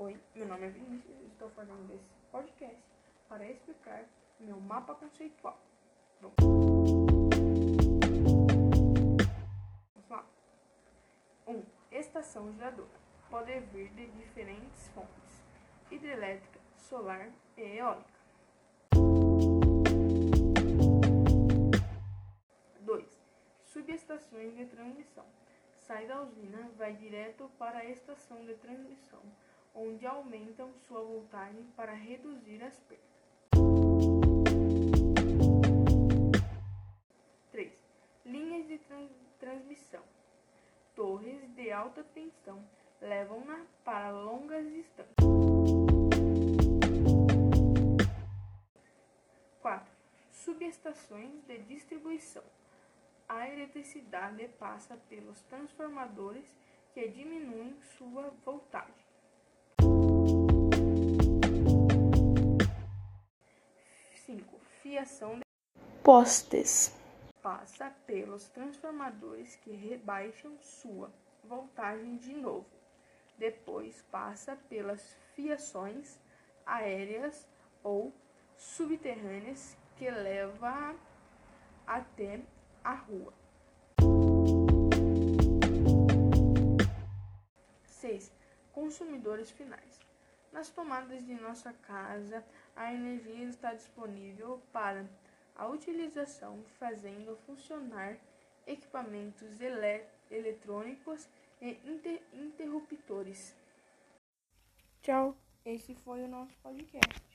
Oi, meu nome é Vinícius e estou fazendo esse podcast para explicar meu mapa conceitual. Vamos lá. 1. Um, estação geradora. Pode vir de diferentes fontes: hidrelétrica, solar e eólica. 2. Subestações de transmissão. Sai da usina, vai direto para a estação de transmissão onde aumentam sua voltagem para reduzir as perdas. 3. Linhas de trans transmissão. Torres de alta tensão levam-na para longas distâncias. 4. Subestações de distribuição. A eletricidade passa pelos transformadores que diminuem sua voltagem. Fiação de postes passa pelos transformadores que rebaixam sua voltagem de novo. Depois passa pelas fiações aéreas ou subterrâneas que leva até a rua. 6. Consumidores finais. Nas tomadas de nossa casa, a energia está disponível para a utilização, fazendo funcionar equipamentos ele eletrônicos e inter interruptores. Tchau, esse foi o nosso podcast.